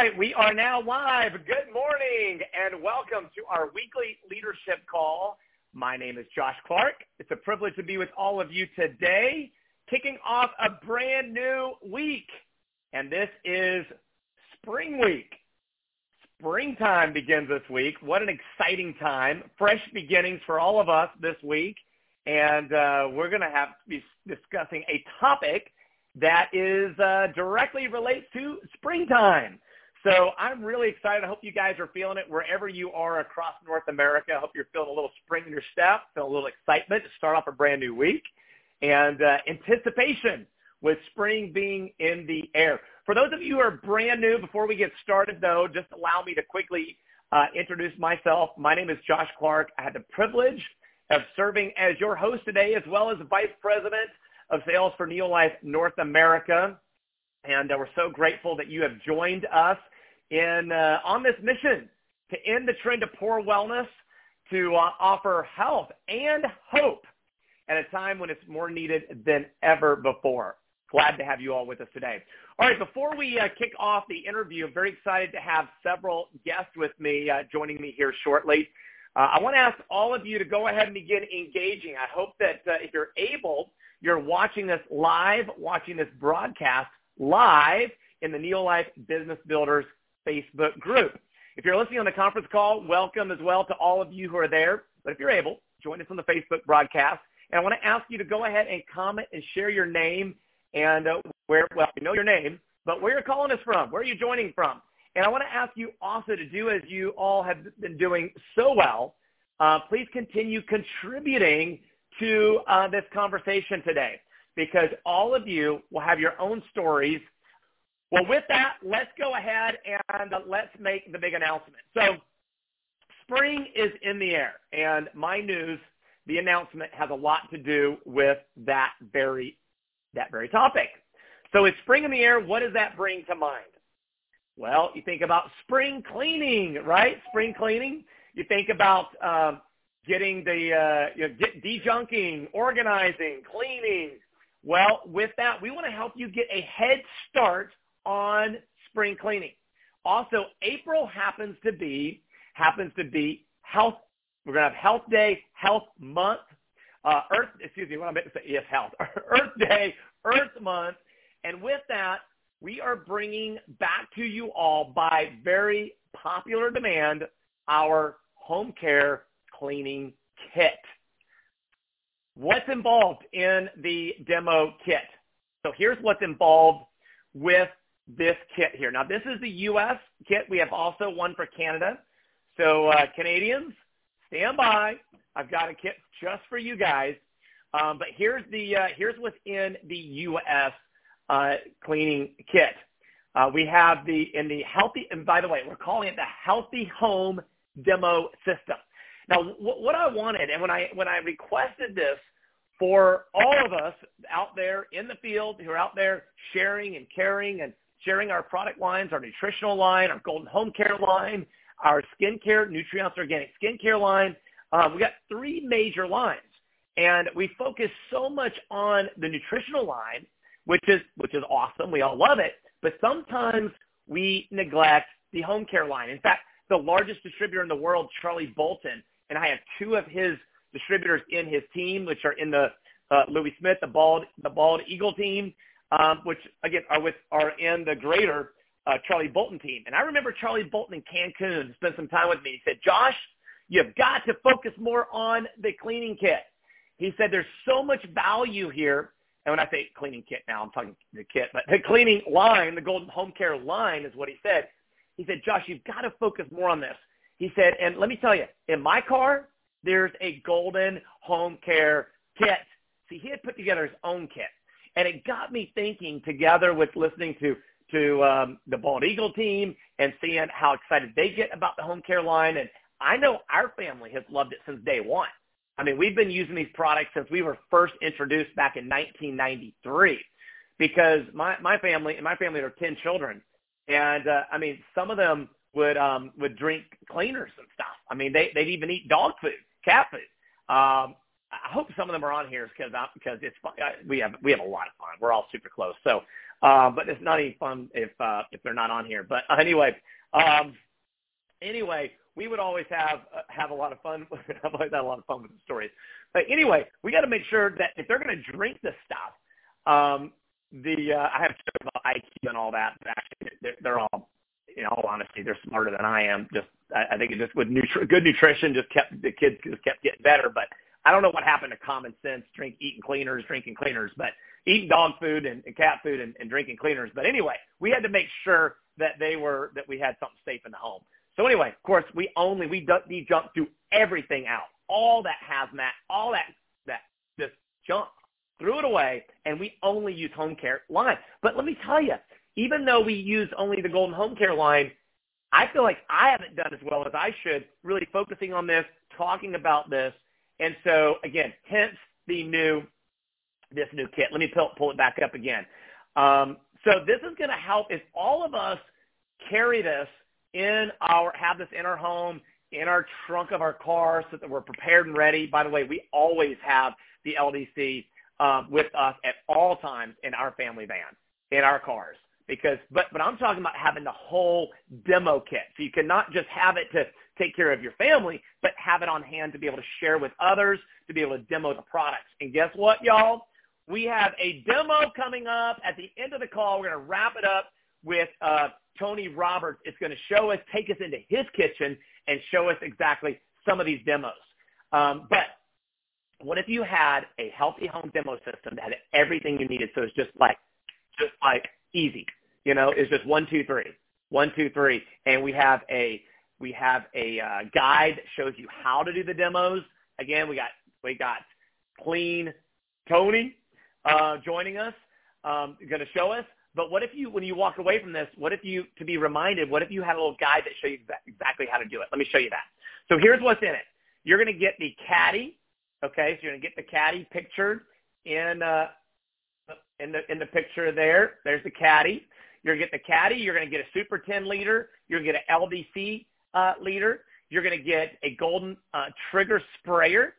right, we are now live. Good morning and welcome to our weekly leadership call. My name is Josh Clark. It's a privilege to be with all of you today, kicking off a brand new week. And this is Spring Week. Springtime begins this week. What an exciting time. Fresh beginnings for all of us this week. And uh, we're going to have to be discussing a topic that is uh, directly relates to springtime. So I'm really excited. I hope you guys are feeling it wherever you are across North America. I hope you're feeling a little spring in your step, feeling a little excitement to start off a brand new week, and uh, anticipation with spring being in the air. For those of you who are brand new, before we get started, though, just allow me to quickly uh, introduce myself. My name is Josh Clark. I had the privilege of serving as your host today, as well as Vice President of sales for Neolife North America. And uh, we're so grateful that you have joined us in uh, on this mission to end the trend of poor wellness, to uh, offer health and hope at a time when it's more needed than ever before. Glad to have you all with us today. All right, before we uh, kick off the interview, I'm very excited to have several guests with me uh, joining me here shortly. Uh, I want to ask all of you to go ahead and begin engaging. I hope that uh, if you're able, you're watching this live, watching this broadcast live in the Neolife Business Builders Facebook group. If you're listening on the conference call, welcome as well to all of you who are there. But if you're able, join us on the Facebook broadcast. And I want to ask you to go ahead and comment and share your name and uh, where, well, you know your name, but where you're calling us from. Where are you joining from? And I want to ask you also to do as you all have been doing so well. Uh, please continue contributing to uh, this conversation today because all of you will have your own stories. Well, with that, let's go ahead and let's make the big announcement. So spring is in the air, and my news, the announcement has a lot to do with that very, that very topic. So it's spring in the air. What does that bring to mind? Well, you think about spring cleaning, right? Spring cleaning. You think about um, getting the uh, you know, get dejunking, organizing, cleaning. Well, with that, we want to help you get a head start on spring cleaning. Also, April happens to be happens to be health. We're going to have Health Day, Health Month, uh, Earth. Excuse me, what I meant to say is Health Earth Day, Earth Month, and with that, we are bringing back to you all by very popular demand our home care cleaning kit. What's involved in the demo kit? So here's what's involved with this kit here. Now this is the U.S. kit. We have also one for Canada. So uh, Canadians, stand by. I've got a kit just for you guys. Um, but here's the uh, here's what's in the U.S. Uh, cleaning kit. Uh, we have the in the healthy, and by the way, we're calling it the Healthy Home Demo System. Now, what I wanted, and when I when I requested this for all of us out there in the field who are out there sharing and caring and sharing our product lines, our nutritional line, our golden home care line, our skincare, Nutriance Organic skincare line. Um, we got three major lines, and we focus so much on the nutritional line, which is which is awesome. We all love it, but sometimes we neglect the home care line. In fact, the largest distributor in the world, Charlie Bolton, and I have two of his distributors in his team, which are in the uh, Louis Smith, the bald the bald eagle team, um, which again are with are in the greater uh, Charlie Bolton team. And I remember Charlie Bolton in Cancun spent some time with me. He said, "Josh, you've got to focus more on the cleaning kit." He said, "There's so much value here." And when I say cleaning kit now, I'm talking the kit, but the cleaning line, the Golden Home Care line is what he said. He said, Josh, you've got to focus more on this. He said, and let me tell you, in my car, there's a golden home care kit. See, he had put together his own kit. And it got me thinking together with listening to, to um, the Bald Eagle team and seeing how excited they get about the home care line. And I know our family has loved it since day one. I mean, we've been using these products since we were first introduced back in 1993 because my, my family and my family are 10 children. And uh, I mean, some of them would um would drink cleaners and stuff. I mean, they they'd even eat dog food, cat food. Um, I hope some of them are on here because because it's fun. We have we have a lot of fun. We're all super close. So Uh, but it's not any fun if uh, if they're not on here. But anyway, um, anyway, we would always have uh, have a lot of fun. I've always had a lot of fun with the stories. But anyway, we got to make sure that if they're going to drink this stuff, um, the uh, I have to about IQ and all that. But actually, they're, they're all, in all honesty, they're smarter than I am. Just I, I think it just with nutri- good nutrition just kept the kids just kept getting better. But I don't know what happened to common sense, drink eating cleaners, drinking cleaners, but eating dog food and, and cat food and, and drinking cleaners. But anyway, we had to make sure that they were that we had something safe in the home. So anyway, of course, we only we we jump through everything out, all that hazmat, all that that just junk, threw it away, and we only use home care line. But let me tell you, even though we use only the Golden Home Care line, I feel like I haven't done as well as I should, really focusing on this, talking about this, and so again, hence the new this new kit. Let me pull, pull it back up again. Um, so this is going to help if all of us carry this in our have this in our home, in our trunk of our car, so that we're prepared and ready. By the way, we always have the LDC um, with us at all times in our family van, in our cars. Because, but but I'm talking about having the whole demo kit. So you cannot just have it to take care of your family, but have it on hand to be able to share with others, to be able to demo the products. And guess what, y'all? We have a demo coming up at the end of the call. We're going to wrap it up with uh, Tony Roberts. It's going to show us, take us into his kitchen and show us exactly some of these demos. Um, but what if you had a healthy home demo system that had everything you needed? So it's just like, just like easy. You know, it's just one, two, three, one, two, three, and we have a we have a uh, guide that shows you how to do the demos. Again, we got we got clean Tony uh, joining us, um, going to show us. But what if you, when you walk away from this, what if you, to be reminded, what if you had a little guide that show you exactly how to do it? Let me show you that. So here's what's in it. You're going to get the caddy. Okay, so you're going to get the caddy pictured in uh, in the in the picture there. There's the caddy. You're going to get the caddy. You're going to get a Super 10 liter. You're going to get an LDC uh, liter. You're going to get a golden uh, trigger sprayer.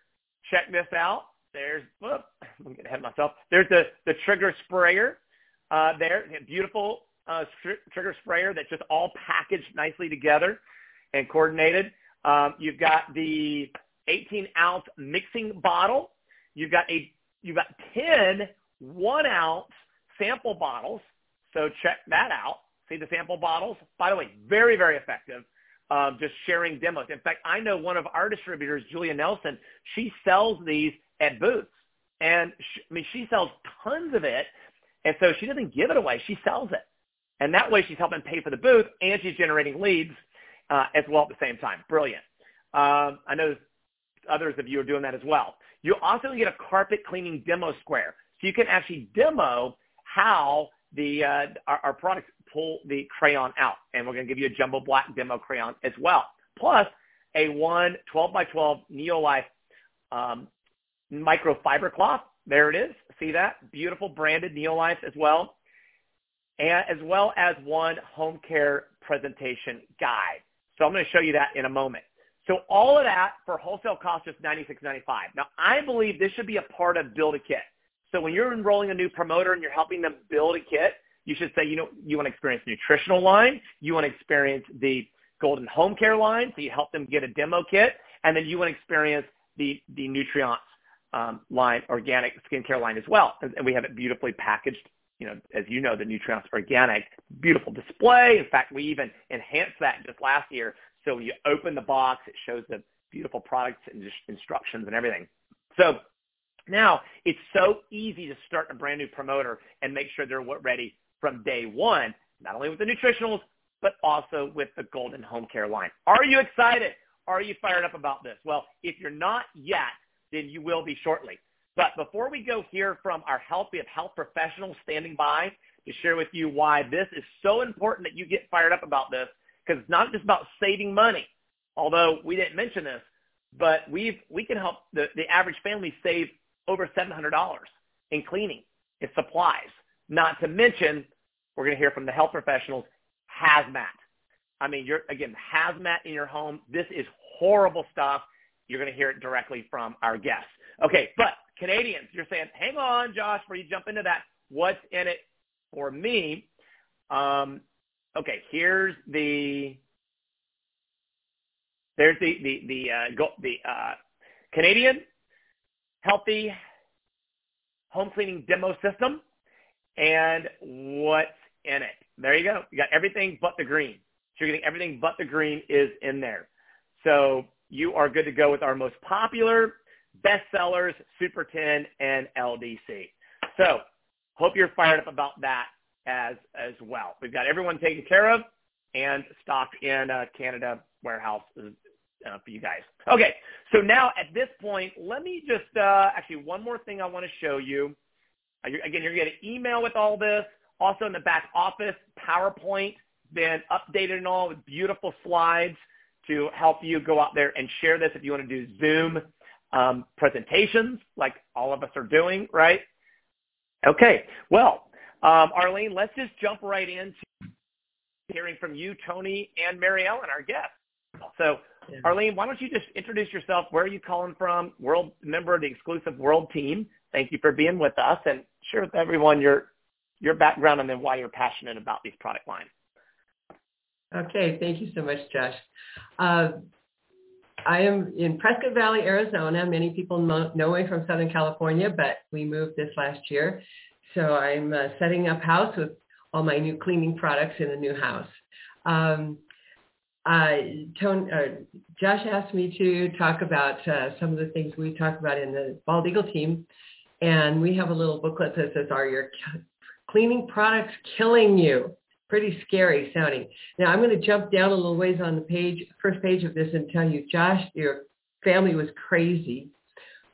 Check this out. There's, whoop, I'm getting ahead of myself. There's the, the trigger sprayer uh, there. Beautiful uh, trigger sprayer that's just all packaged nicely together and coordinated. Um, you've got the 18 ounce mixing bottle. You've got a you've got 10 one ounce sample bottles. So check that out. See the sample bottles. By the way, very very effective. Um, just sharing demos. In fact, I know one of our distributors, Julia Nelson. She sells these at booths. And she, I mean, she sells tons of it. And so she doesn't give it away. She sells it. And that way she's helping pay for the booth and she's generating leads uh, as well at the same time. Brilliant. Um, I know others of you are doing that as well. You also get a carpet cleaning demo square. So you can actually demo how the uh, our, our products pull the crayon out. And we're going to give you a jumbo black demo crayon as well. Plus a one 12 by 12 Neolife um, microfiber cloth. There it is. See that? Beautiful branded Neolife as well. And as well as one home care presentation guide. So I'm going to show you that in a moment. So all of that for wholesale cost is $96.95. Now I believe this should be a part of Build a Kit. So when you're enrolling a new promoter and you're helping them build a kit, you should say, you know, you want to experience the nutritional line, you want to experience the golden home care line, so you help them get a demo kit, and then you want to experience the, the Nutriance um, line, organic skincare line as well. And, we have it beautifully packaged. You know, as you know, the Nutriance Organic, beautiful display. In fact, we even enhanced that just last year. So when you open the box, it shows the beautiful products and just instructions and everything. So now it's so easy to start a brand new promoter and make sure they're ready from day one, not only with the nutritionals, but also with the Golden Home Care line. Are you excited? Are you fired up about this? Well, if you're not yet, then you will be shortly. But before we go here from our health, we have health professionals standing by to share with you why this is so important that you get fired up about this because it's not just about saving money, although we didn't mention this, but we've, we can help the, the average family save over $700 in cleaning, in supplies. Not to mention, we're going to hear from the health professionals, hazmat. I mean, you're, again, hazmat in your home, this is horrible stuff. You're going to hear it directly from our guests. Okay, but Canadians, you're saying, hang on, Josh, before you jump into that. What's in it for me. Um, okay, here's the there's the the the uh, go, the uh, Canadian healthy home cleaning demo system and what's in it. There you go. You got everything but the green. So you're getting everything but the green is in there. So you are good to go with our most popular bestsellers, Super 10 and LDC. So hope you're fired up about that as as well. We've got everyone taken care of and stocked in uh, Canada warehouse uh, for you guys. Okay, so now at this point, let me just uh, actually one more thing I want to show you. Uh, again, you're going to get an email with all this. Also in the back office, PowerPoint been updated and all with beautiful slides to help you go out there and share this if you want to do Zoom um, presentations like all of us are doing, right? Okay, well, um, Arlene, let's just jump right into hearing from you, Tony, and Mary Ellen, our guest. So, Arlene, why don't you just introduce yourself? Where are you calling from? World member of the exclusive World Team. Thank you for being with us, and share with everyone your your background and then why you're passionate about these product lines. Okay, thank you so much, Josh. Uh, I am in Prescott Valley, Arizona. Many people know, know me from Southern California, but we moved this last year. So I'm uh, setting up house with all my new cleaning products in the new house. Um, uh, Tone, uh, Josh asked me to talk about uh, some of the things we talk about in the Bald Eagle team. And we have a little booklet that says, are your cleaning products killing you? Pretty scary sounding. Now I'm going to jump down a little ways on the page, first page of this and tell you, Josh, your family was crazy.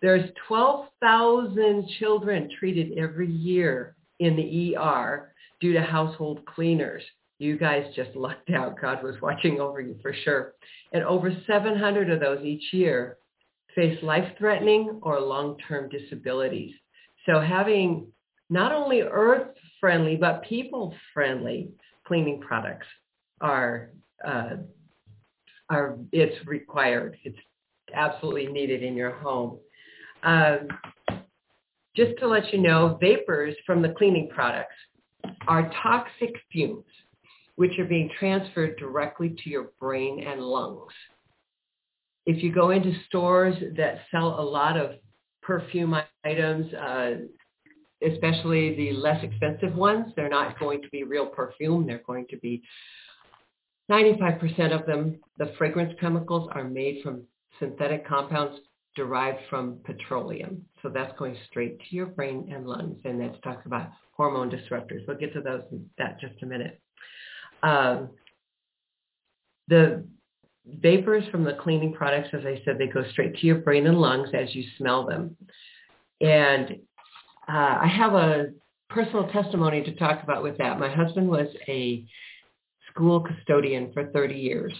There's 12,000 children treated every year in the ER due to household cleaners. You guys just lucked out. God was watching over you for sure. And over 700 of those each year face life-threatening or long-term disabilities. So having not only earth-friendly, but people-friendly cleaning products are, uh, are, it's required. It's absolutely needed in your home. Um, just to let you know, vapors from the cleaning products are toxic fumes, which are being transferred directly to your brain and lungs. If you go into stores that sell a lot of perfume items, uh, especially the less expensive ones, they're not going to be real perfume. They're going to be 95% of them, the fragrance chemicals are made from synthetic compounds derived from petroleum. So that's going straight to your brain and lungs. And that's talks about hormone disruptors. We'll get to those in that just a minute. Um, the vapors from the cleaning products, as I said, they go straight to your brain and lungs as you smell them. And uh, I have a personal testimony to talk about with that. My husband was a school custodian for 30 years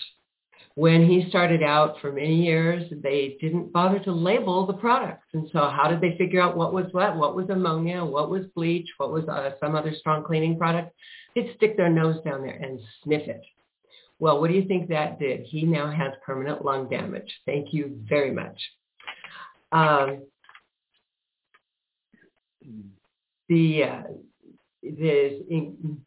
when he started out for many years, they didn't bother to label the products. And so how did they figure out what was what? What was ammonia? What was bleach? What was uh, some other strong cleaning product? They'd stick their nose down there and sniff it. Well, what do you think that did? He now has permanent lung damage. Thank you very much. Um, the uh,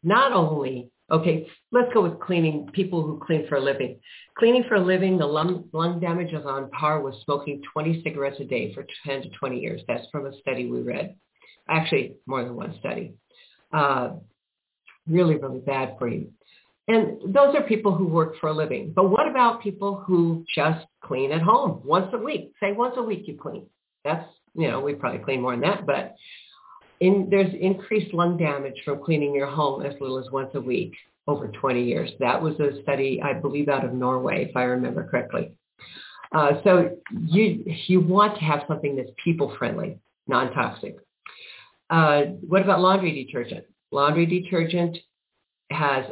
not only Okay, let's go with cleaning, people who clean for a living. Cleaning for a living, the lung, lung damage is on par with smoking 20 cigarettes a day for 10 to 20 years. That's from a study we read. Actually, more than one study. Uh, really, really bad for you. And those are people who work for a living. But what about people who just clean at home once a week? Say once a week you clean. That's, you know, we probably clean more than that, but in, there's increased lung damage from cleaning your home as little as once a week over 20 years. That was a study, I believe, out of Norway, if I remember correctly. Uh, so you you want to have something that's people friendly, non-toxic. Uh, what about laundry detergent? Laundry detergent has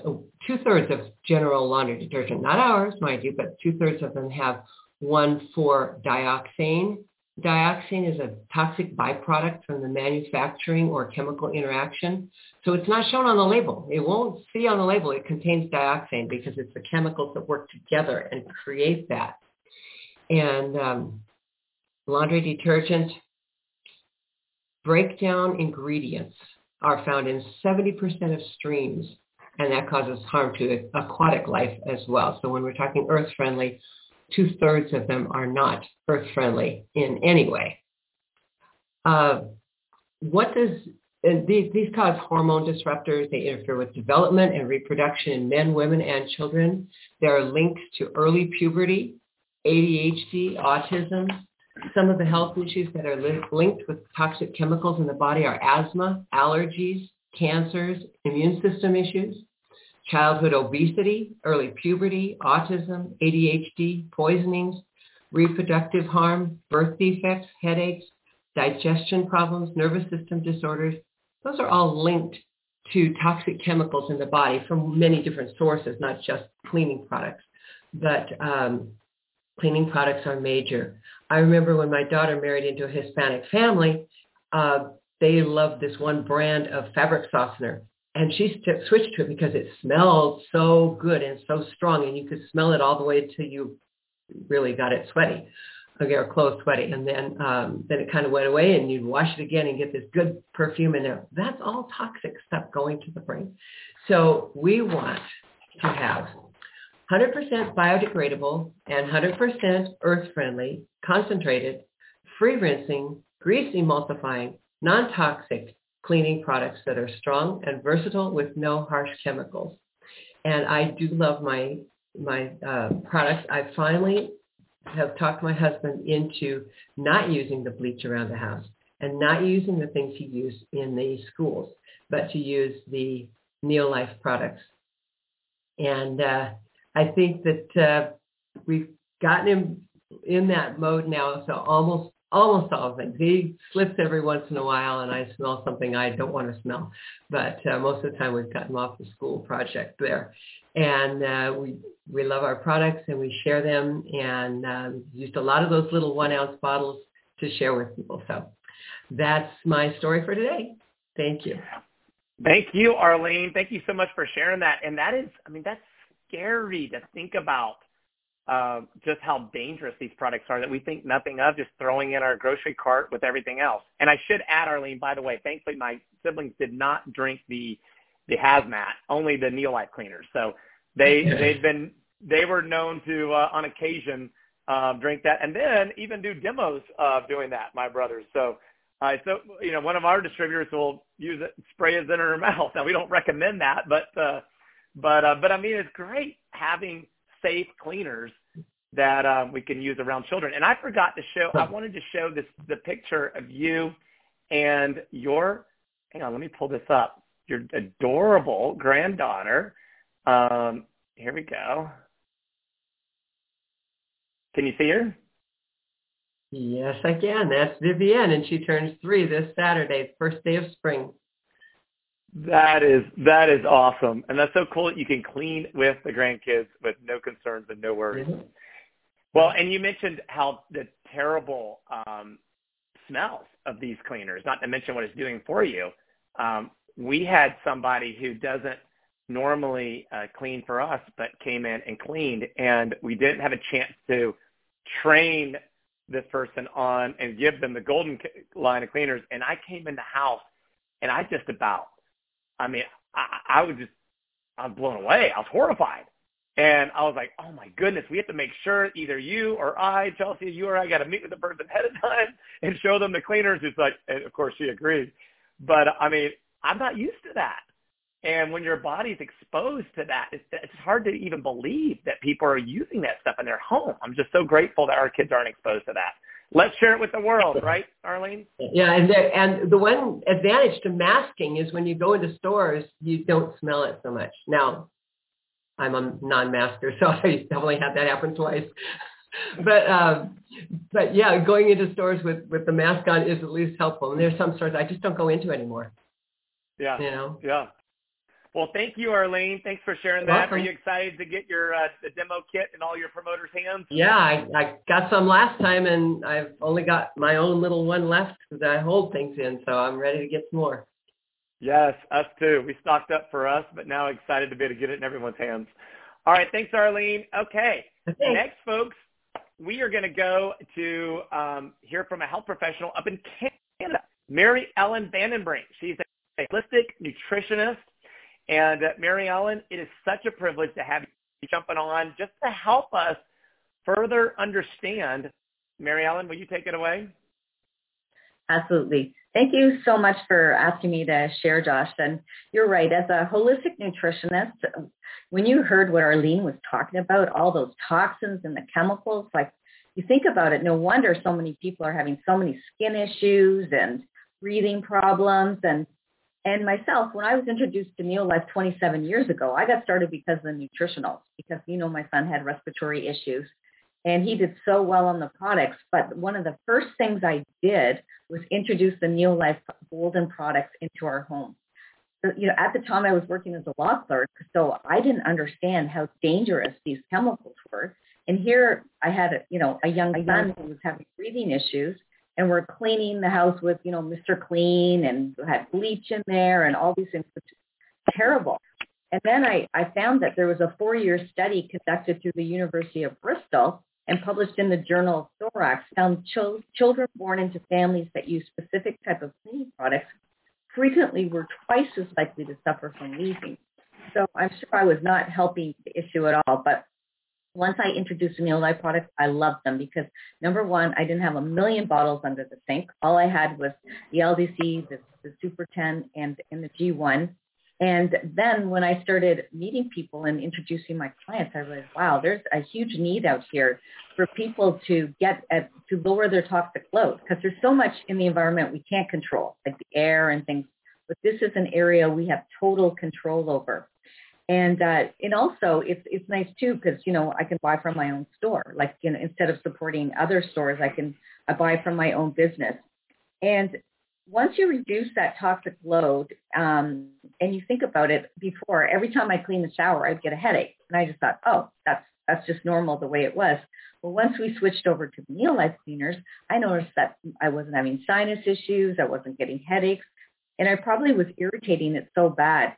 two thirds of general laundry detergent, not ours, mind you, but two thirds of them have 1,4-dioxane Dioxin is a toxic byproduct from the manufacturing or chemical interaction. So it's not shown on the label. It won't see on the label it contains dioxin because it's the chemicals that work together and create that. And um, laundry detergent, breakdown ingredients are found in 70% of streams, and that causes harm to aquatic life as well. So when we're talking earth-friendly, two-thirds of them are not earth-friendly in any way. Uh, what does these, these cause hormone disruptors. They interfere with development and reproduction in men, women, and children. There are links to early puberty, ADHD, autism. Some of the health issues that are li- linked with toxic chemicals in the body are asthma, allergies, cancers, immune system issues, childhood obesity, early puberty, autism, ADHD, poisonings, reproductive harm, birth defects, headaches, digestion problems, nervous system disorders. Those are all linked to toxic chemicals in the body from many different sources, not just cleaning products. But um, cleaning products are major. I remember when my daughter married into a Hispanic family, uh, they loved this one brand of fabric softener. And she switched to it because it smelled so good and so strong, and you could smell it all the way till you really got it sweaty, okay, or clothes sweaty. And then um, then it kind of went away, and you'd wash it again and get this good perfume in there. That's all toxic stuff going to the brain. So we want to have 100% biodegradable and 100% earth-friendly, concentrated, free rinsing, grease emulsifying, non-toxic cleaning products that are strong and versatile with no harsh chemicals. And I do love my my uh, products. I finally have talked my husband into not using the bleach around the house and not using the things he used in the schools, but to use the Neolife products. And uh, I think that uh, we've gotten him in that mode now. So almost almost all things. He slips every once in a while, and I smell something I don't want to smell. But uh, most of the time, we've gotten off the school project there, and uh, we we love our products and we share them, and uh, used a lot of those little one ounce bottles to share with people. So that's my story for today. Thank you. Thank you, Arlene. Thank you so much for sharing that. And that is, I mean, that's scary to think about uh, just how dangerous these products are that we think nothing of, just throwing in our grocery cart with everything else. And I should add, Arlene, by the way, thankfully my siblings did not drink the the hazmat, only the Neolife cleaners. So they they've been they were known to uh, on occasion uh, drink that, and then even do demos of doing that. My brothers. So. Uh, so you know, one of our distributors will use it, spray it in her mouth. Now we don't recommend that, but uh, but uh, but I mean, it's great having safe cleaners that um, we can use around children. And I forgot to show. I wanted to show this the picture of you and your. Hang on, let me pull this up. Your adorable granddaughter. Um, here we go. Can you see her? Yes, I can. That's Vivienne, and she turns three this Saturday, first day of spring. That is that is awesome, and that's so cool that you can clean with the grandkids with no concerns and no worries. Mm-hmm. Well, and you mentioned how the terrible um, smells of these cleaners, not to mention what it's doing for you. Um, we had somebody who doesn't normally uh, clean for us, but came in and cleaned, and we didn't have a chance to train this person on and give them the golden line of cleaners. And I came in the house, and I just about I mean, I, I was just, I was blown away. I was horrified. And I was like, oh my goodness, we have to make sure either you or I, Chelsea, you or I got to meet with the person ahead of time and show them the cleaners. It's like, and of course she agreed. But I mean, I'm not used to that. And when your body's exposed to that, it's, it's hard to even believe that people are using that stuff in their home. I'm just so grateful that our kids aren't exposed to that let's share it with the world, right, Arlene? Yeah, and the, and the one advantage to masking is when you go into stores, you don't smell it so much. Now, I'm a non-masker, so I definitely had that happen twice. but um, but yeah, going into stores with with the mask on is at least helpful. And there's some stores I just don't go into anymore. Yeah. You know. Yeah. Well, thank you, Arlene. Thanks for sharing that. Welcome. Are you excited to get your uh, the demo kit in all your promoters' hands? Yeah, I, I got some last time, and I've only got my own little one left that I hold things in, so I'm ready to get some more. Yes, us too. We stocked up for us, but now excited to be able to get it in everyone's hands. All right, thanks, Arlene. Okay, okay. next, folks, we are going to go to um, hear from a health professional up in Canada, Mary Ellen Vandenbrink. She's a holistic nutritionist. And uh, Mary Ellen, it is such a privilege to have you jumping on just to help us further understand. Mary Ellen, will you take it away? Absolutely. Thank you so much for asking me to share, Josh. And you're right. As a holistic nutritionist, when you heard what Arlene was talking about, all those toxins and the chemicals, like you think about it, no wonder so many people are having so many skin issues and breathing problems. And and myself, when I was introduced to Neolife 27 years ago, I got started because of the nutritionals, because you know my son had respiratory issues and he did so well on the products. But one of the first things I did was introduce the Neolife Golden products into our home. So, you know, at the time I was working as a law clerk, so I didn't understand how dangerous these chemicals were. And here I had, a, you know, a young son who was having breathing issues, and we're cleaning the house with, you know, Mr. Clean, and had bleach in there, and all these things, which is terrible. And then I, I found that there was a four-year study conducted through the University of Bristol and published in the Journal of Thorax found ch- children born into families that use specific type of cleaning products frequently were twice as likely to suffer from wheezing. So I'm sure I was not helping the issue at all, but once I introduced the Neolife products, I loved them because number one, I didn't have a million bottles under the sink. All I had was the LDC, the, the Super 10, and, and the G1. And then when I started meeting people and introducing my clients, I realized, wow, there's a huge need out here for people to get at, to lower their toxic load because there's so much in the environment we can't control, like the air and things. But this is an area we have total control over. And uh, and also it's it's nice too because you know I can buy from my own store. Like you know instead of supporting other stores, I can I buy from my own business. And once you reduce that toxic load, um, and you think about it before, every time I clean the shower, I'd get a headache. And I just thought, oh, that's that's just normal the way it was. Well, once we switched over to the Neolife cleaners, I noticed that I wasn't having sinus issues, I wasn't getting headaches, and I probably was irritating it so bad.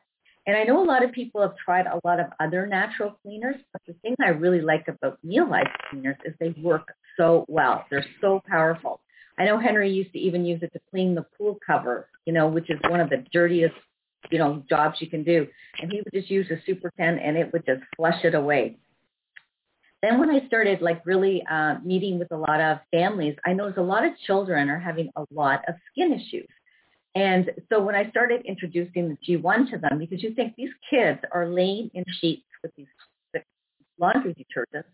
And I know a lot of people have tried a lot of other natural cleaners, but the thing I really like about Neolife cleaners is they work so well. They're so powerful. I know Henry used to even use it to clean the pool cover, you know, which is one of the dirtiest, you know, jobs you can do. And he would just use a Super 10 and it would just flush it away. Then when I started like really uh, meeting with a lot of families, I noticed a lot of children are having a lot of skin issues. And so when I started introducing the G1 to them, because you think these kids are laying in sheets with these laundry detergents,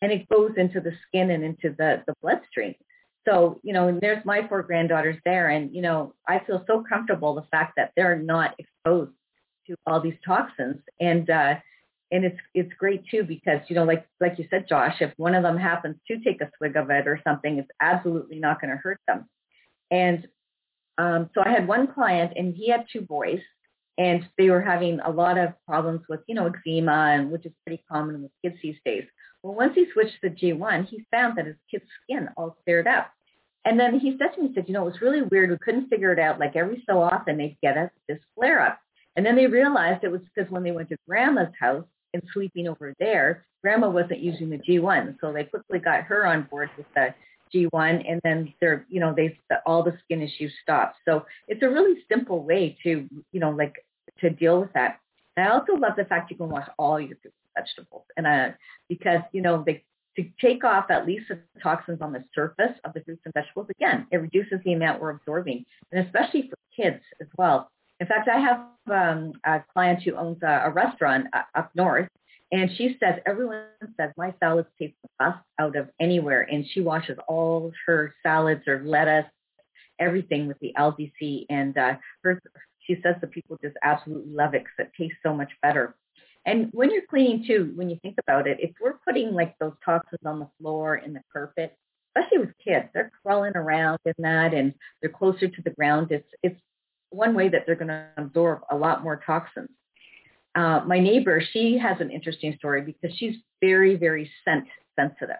and it goes into the skin and into the, the bloodstream. So, you know, there's my four granddaughters there. And, you know, I feel so comfortable the fact that they're not exposed to all these toxins. And, uh, and it's, it's great too, because, you know, like, like you said, Josh, if one of them happens to take a swig of it or something, it's absolutely not going to hurt them. And, um, so I had one client and he had two boys and they were having a lot of problems with, you know, eczema and which is pretty common with kids these days. Well, once he switched to G1, he found that his kid's skin all cleared up. And then he said to me, he said, you know, it was really weird. We couldn't figure it out. Like every so often they'd get a, this flare up. And then they realized it was because when they went to grandma's house and sleeping over there, grandma wasn't using the G1. So they quickly got her on board with the G1 and then they're, you know, they, all the skin issues stopped. So it's a really simple way to, you know, like to deal with that. And I also love the fact you can wash all your vegetables. And uh, because, you know, they to take off at least the toxins on the surface of the fruits and vegetables, again, it reduces the amount we're absorbing, and especially for kids as well. In fact, I have um, a client who owns a, a restaurant uh, up north, and she says everyone says my salads taste the best out of anywhere, and she washes all her salads or lettuce, everything with the LDC, and uh, her she says the people just absolutely love it because it tastes so much better. And when you're cleaning too, when you think about it, if we're putting like those toxins on the floor and the carpet, especially with kids, they're crawling around in that and they're closer to the ground. It's it's one way that they're going to absorb a lot more toxins. Uh, my neighbor, she has an interesting story because she's very, very scent sensitive.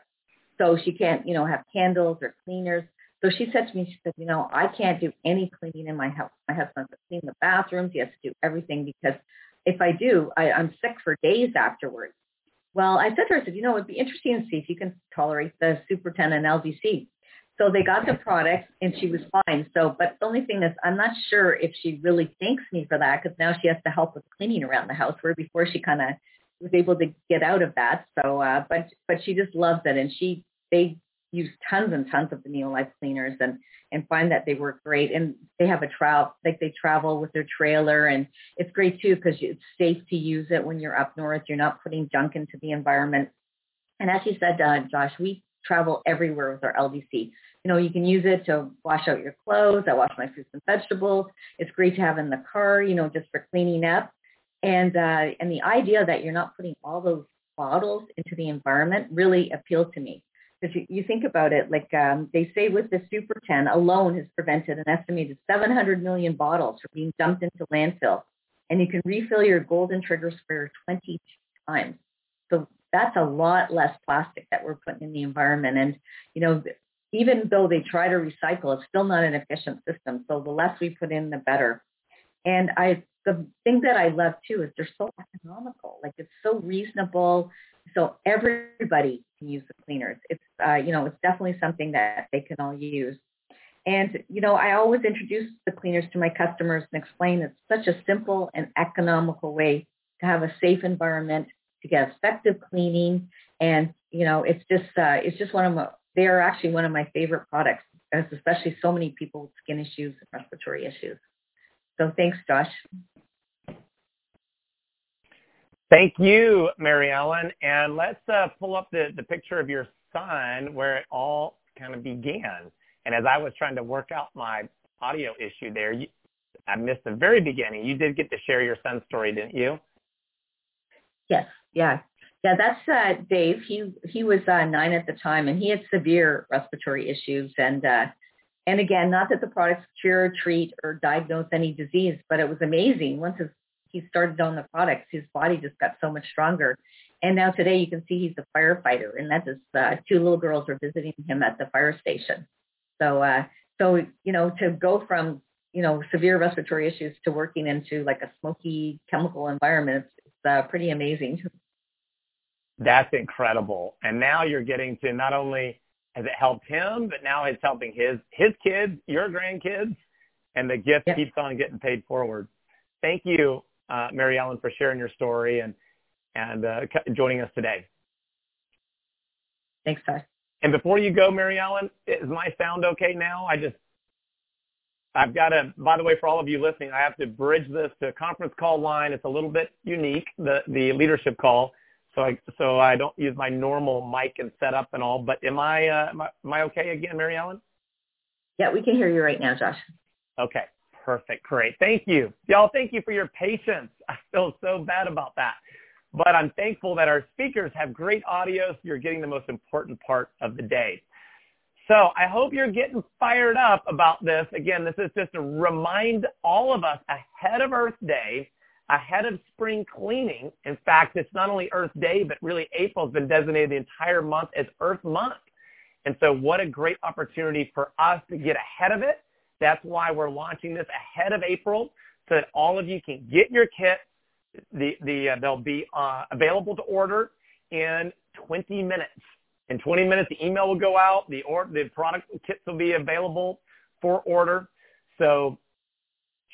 So she can't, you know, have candles or cleaners. So she said to me, she said, you know, I can't do any cleaning in my house. My husband has to clean the bathrooms. He has to do everything because if I do, I, I'm sick for days afterwards. Well, I said to her, I said, you know, it'd be interesting to see if you can tolerate the Super 10 and LDC. So they got the product and she was fine. So, but the only thing is I'm not sure if she really thanks me for that because now she has to help with cleaning around the house where before she kind of was able to get out of that. So, uh, but, but she just loves it and she, they use tons and tons of the Neolife cleaners and, and find that they work great. And they have a travel, like they travel with their trailer and it's great too because it's safe to use it when you're up north. You're not putting junk into the environment. And as you said, uh, Josh, we travel everywhere with our LDC. You know, you can use it to wash out your clothes. I wash my fruits and vegetables. It's great to have in the car, you know, just for cleaning up. And uh, and the idea that you're not putting all those bottles into the environment really appealed to me. Because you, you think about it, like um, they say with the Super 10 alone has prevented an estimated 700 million bottles from being dumped into landfill. And you can refill your golden trigger sprayer 20 times. That's a lot less plastic that we're putting in the environment. And, you know, even though they try to recycle, it's still not an efficient system. So the less we put in, the better. And I, the thing that I love too is they're so economical. Like it's so reasonable. So everybody can use the cleaners. It's, uh, you know, it's definitely something that they can all use. And, you know, I always introduce the cleaners to my customers and explain it's such a simple and economical way to have a safe environment, to get effective cleaning. And, you know, it's just, uh, it's just one of my, they are actually one of my favorite products, especially so many people with skin issues and respiratory issues. So thanks, Josh. Thank you, Mary Ellen. And let's uh, pull up the, the picture of your son where it all kind of began. And as I was trying to work out my audio issue there, you, I missed the very beginning. You did get to share your son's story, didn't you? Yes. Yeah. Yeah, that's uh, Dave. He he was uh, nine at the time, and he had severe respiratory issues. And uh, and again, not that the products cure, treat, or diagnose any disease, but it was amazing. Once his, he started on the products, his body just got so much stronger. And now today, you can see he's a firefighter, and that is uh, two little girls are visiting him at the fire station. So uh, so you know to go from you know severe respiratory issues to working into like a smoky chemical environment, it's uh, pretty amazing. That's incredible. And now you're getting to not only has it helped him, but now it's helping his his kids, your grandkids, and the gift keeps on getting paid forward. Thank you, uh, Mary Ellen, for sharing your story and and uh, joining us today. Thanks, Ty. And before you go, Mary Ellen, is my sound okay now? I just I've got to, by the way, for all of you listening, I have to bridge this to a conference call line. It's a little bit unique, the, the leadership call so I so I don't use my normal mic and setup and all. But am I uh, am I, am I okay again, Mary Ellen? Yeah, we can hear you right now, Josh. Okay, perfect, great, thank you, y'all. Thank you for your patience. I feel so bad about that, but I'm thankful that our speakers have great audio. So you're getting the most important part of the day. So I hope you're getting fired up about this. Again, this is just to remind all of us ahead of Earth Day ahead of spring cleaning. In fact, it's not only Earth Day, but really April's been designated the entire month as Earth Month. And so what a great opportunity for us to get ahead of it. That's why we're launching this ahead of April so that all of you can get your kit. The, the, uh, they'll be uh, available to order in 20 minutes. In 20 minutes, the email will go out. The, or, the product kits will be available for order. So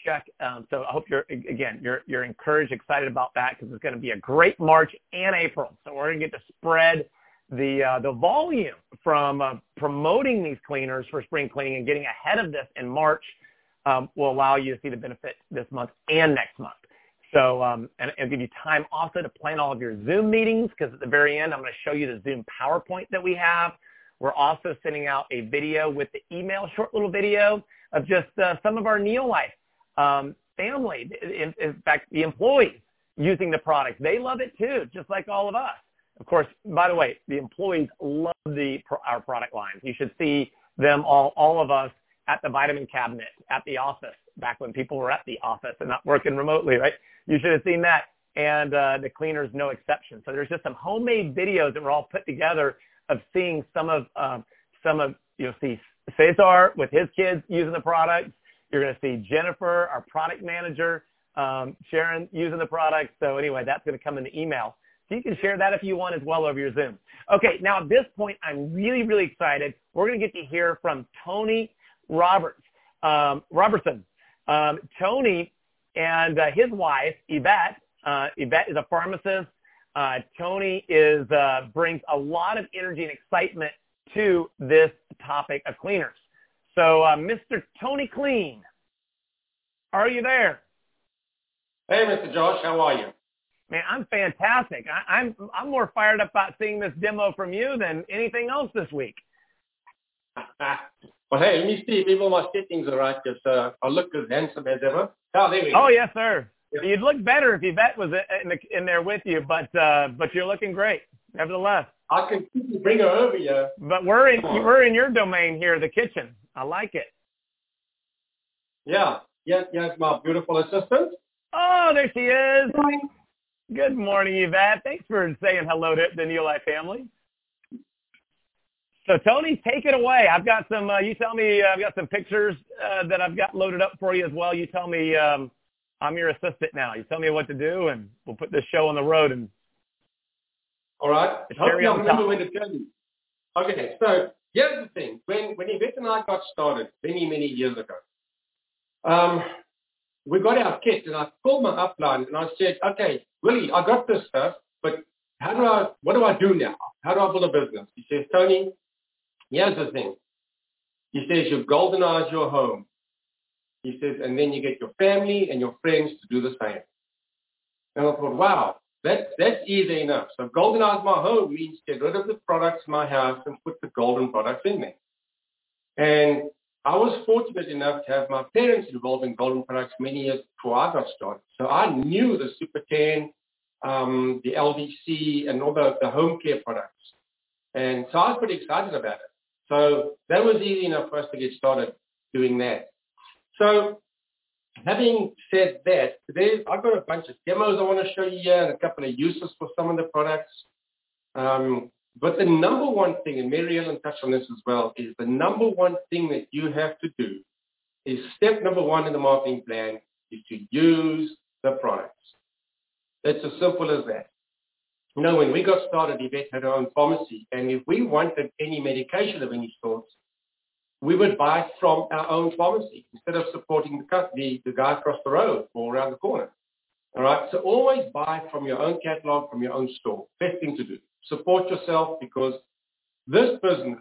check. Um, so I hope you're again you're you're encouraged, excited about that because it's going to be a great March and April. So we're going to get to spread the uh, the volume from uh, promoting these cleaners for spring cleaning and getting ahead of this in March um, will allow you to see the benefit this month and next month. So um, and it'll give you time also to plan all of your Zoom meetings because at the very end I'm going to show you the Zoom PowerPoint that we have. We're also sending out a video with the email, short little video of just uh, some of our Neolife um, family, in, in fact, the employees using the product. They love it too, just like all of us. Of course, by the way, the employees love the our product lines. You should see them all, all of us at the vitamin cabinet at the office back when people were at the office and not working remotely, right? You should have seen that. And uh, the cleaners, no exception. So there's just some homemade videos that were all put together of seeing some of um, some of you'll see Cesar with his kids using the products. You're going to see Jennifer, our product manager, um, Sharon using the product. So anyway, that's going to come in the email. So you can share that if you want as well over your Zoom. Okay, now at this point, I'm really, really excited. We're going to get to hear from Tony Roberts, um, Robertson. Um, Tony and uh, his wife, Yvette, uh, Yvette is a pharmacist. Uh, Tony is uh, brings a lot of energy and excitement to this topic of cleaners. So, uh, Mr. Tony Clean, are you there? Hey, Mr. Josh, how are you? Man, I'm fantastic. I, I'm I'm more fired up about seeing this demo from you than anything else this week. well, hey, let me see if all my settings are right, because uh, I look as handsome as ever. Oh, there we go. Oh, yes, sir. Yeah. You'd look better if Yvette was in, the, in there with you, but uh, but you're looking great, nevertheless. I can bring her over here. But we're in we're in your domain here, the kitchen. I like it. Yeah, yes, yes, my beautiful assistant. Oh, there she is. Good morning, Yvette. Thanks for saying hello to the Neolife family. So Tony, take it away. I've got some. Uh, you tell me. Uh, I've got some pictures uh, that I've got loaded up for you as well. You tell me. Um, I'm your assistant now. You tell me what to do, and we'll put this show on the road. And all right. Hopefully, I remember when to tell you. Okay, so here's the thing. When when Yvette and I got started many many years ago, um, we got our kit, and I called my upline and I said, okay, Willie, I got this stuff, but how do I, what do I do now? How do I build a business? He says, Tony, here's the thing. He says, you goldenize your home. He says, and then you get your family and your friends to do the same. And I thought, wow, that, that's easy enough. So goldenize my home means get rid of the products in my house and put the golden products in there. And I was fortunate enough to have my parents involved in golden products many years before I got started. So I knew the Super 10, um, the LDC, and all the, the home care products. And so I was pretty excited about it. So that was easy enough for us to get started doing that. So having said that, today I've got a bunch of demos I want to show you here and a couple of uses for some of the products. Um, but the number one thing, and Mary Ellen touched on this as well, is the number one thing that you have to do is step number one in the marketing plan is to use the products. It's as simple as that. You know, when we got started, Yvette had her own pharmacy, and if we wanted any medication of any sort, we would buy from our own pharmacy instead of supporting the, the, the guy across the road or around the corner. All right, so always buy from your own catalog, from your own store. Best thing to do support yourself because this business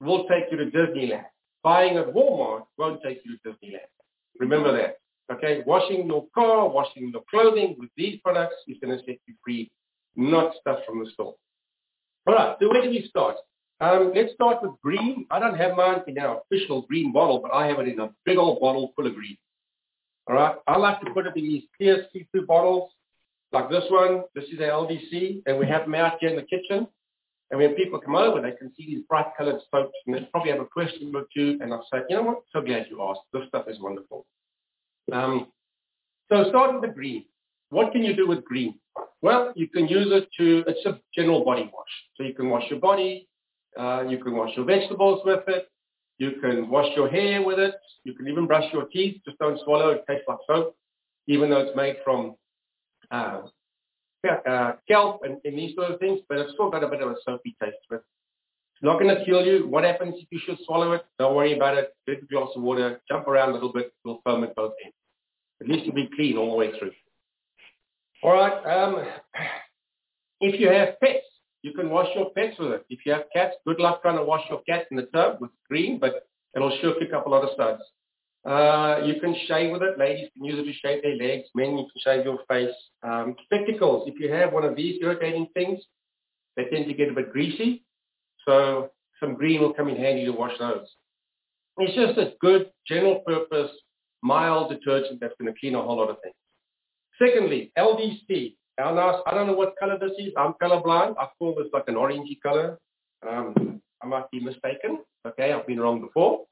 will take you to Disneyland. Buying at Walmart won't take you to Disneyland. Remember that. Okay, washing your car, washing your clothing with these products is going to set you free, not stuff from the store. All right, so where do we start? Um, let's start with green. I don't have mine in our official green bottle, but I have it in a big old bottle full of green. All right, I like to put it in these clear see-through bottles like this one, this is our LDC, and we have them out here in the kitchen. And when people come over, they can see these bright colored soaps, and they probably have a question or two, and I'll say, you know what, so glad you asked. This stuff is wonderful. Um, so start with the green. What can you do with green? Well, you can use it to, it's a general body wash. So you can wash your body, uh, you can wash your vegetables with it, you can wash your hair with it, you can even brush your teeth, just don't swallow, it tastes like soap, even though it's made from uh, uh, kelp and, and these sort of things, but it's still got a bit of a soapy taste to it. It's not going to kill you. What happens if you should swallow it? Don't worry about it. Get a glass of water, jump around a little bit, you'll foam at both ends. At least you'll be clean all the way through. All right. Um, if you have pets, you can wash your pets with it. If you have cats, good luck trying to wash your cat in the tub with green, but it'll sure pick up a lot of suds. Uh, you can shave with it. Ladies can use it to shave their legs. Men, you can shave your face. Um, spectacles, if you have one of these irritating things, they tend to get a bit greasy. So some green will come in handy to wash those. It's just a good general purpose, mild detergent that's going to clean a whole lot of things. Secondly, LDC. Now, I don't know what color this is. I'm colorblind. I call this like an orangey color. Um, I might be mistaken. Okay, I've been wrong before.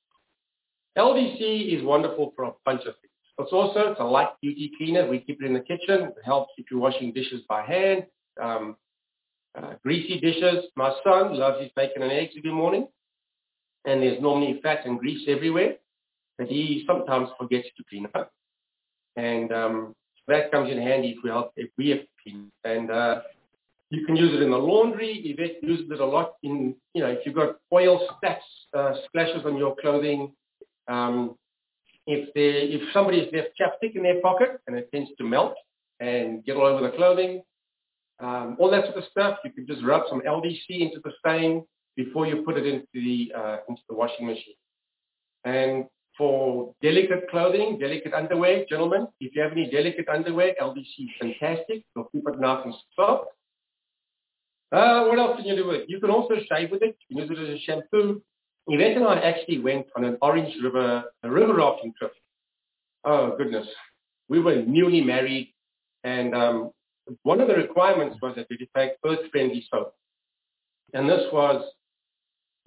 LDC is wonderful for a bunch of things. It's also it's a light duty cleaner. We keep it in the kitchen. It helps if you're washing dishes by hand, um, uh, greasy dishes. My son loves his bacon and eggs every morning, and there's normally fat and grease everywhere that he sometimes forgets to clean up. And um, that comes in handy if we help if we have clean. And uh, You can use it in the laundry. Yvette uses it a lot in, you know, if you've got oil stats, uh, splashes on your clothing. Um, if they, if somebody's left chapstick in their pocket and it tends to melt and get all over the clothing, um, all that sort of stuff, you can just rub some LDC into the stain before you put it into the uh, into the washing machine. And for delicate clothing, delicate underwear, gentlemen, if you have any delicate underwear, LDC is fantastic. It'll keep it nice and soft. Uh, what else can you do with it? You can also shave with it. You can use it as a shampoo. Yvette and I actually went on an Orange River, a river rafting trip. Oh, goodness. We were newly married, and um, one of the requirements was that we take earth-friendly soap. And this was,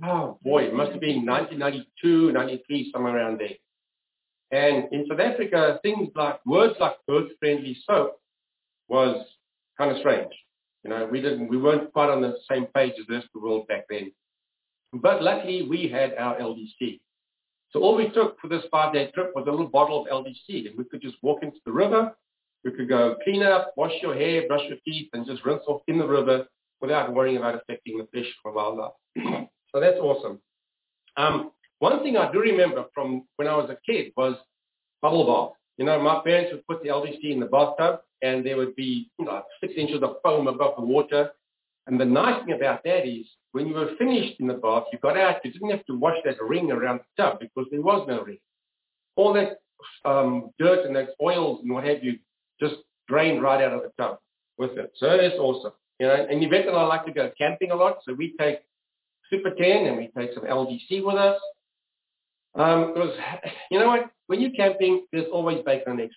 oh boy, it must have been 1992, 93, somewhere around there. And in South Africa, things like, words like earth-friendly soap was kind of strange. You know, we didn't, we weren't quite on the same page as the rest of the world back then. But luckily, we had our LDC. So all we took for this five-day trip was a little bottle of LDC, and we could just walk into the river. We could go clean up, wash your hair, brush your teeth, and just rinse off in the river without worrying about affecting the fish or wildlife. So that's awesome. Um, one thing I do remember from when I was a kid was bubble bath. You know, my parents would put the LDC in the bathtub, and there would be you know, six inches of foam above the water. And the nice thing about that is when you were finished in the bath, you got out, you didn't have to wash that ring around the tub because there was no ring. All that um, dirt and that oils and what have you just drained right out of the tub with it. So it's awesome. You know, and Yvette and I like to go camping a lot, so we take Super 10 and we take some LDC with us. Um, because, you know what, when you're camping, there's always bacon and eggs.